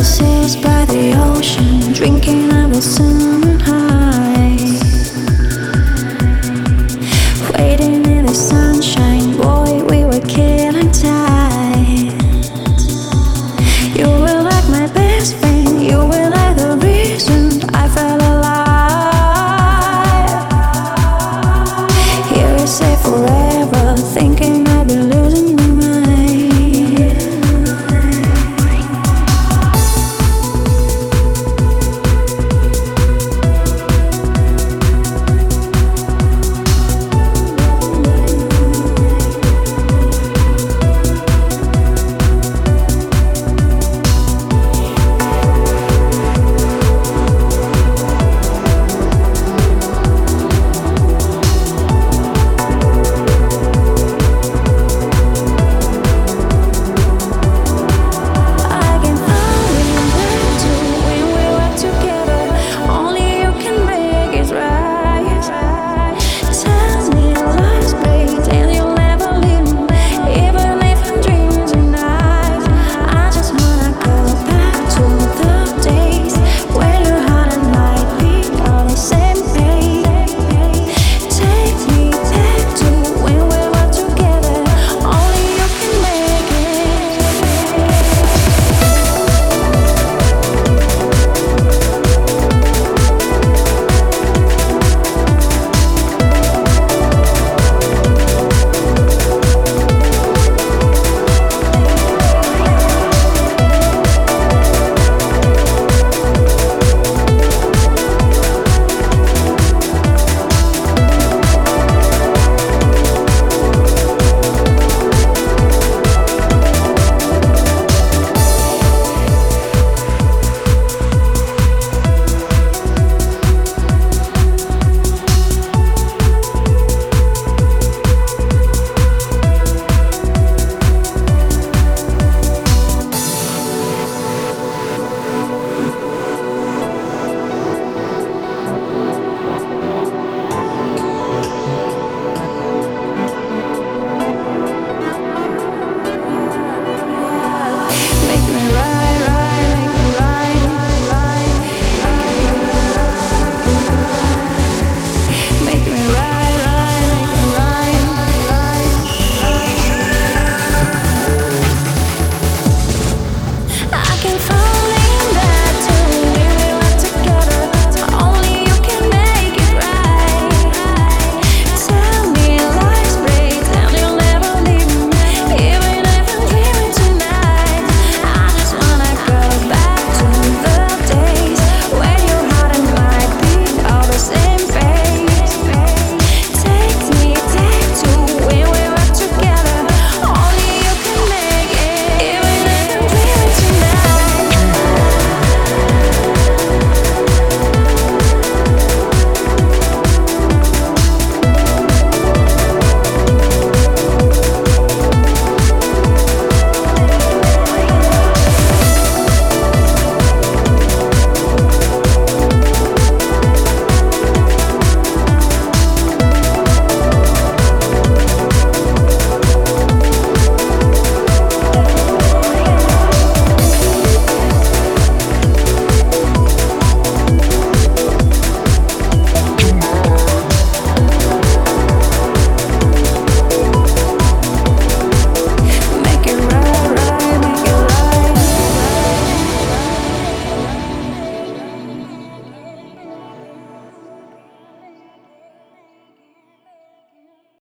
overseas by the ocean, drinking Amazon high. Waiting in the sunshine, boy, we were killing time. You were like my best friend, you were like the reason I fell alive. we say forever,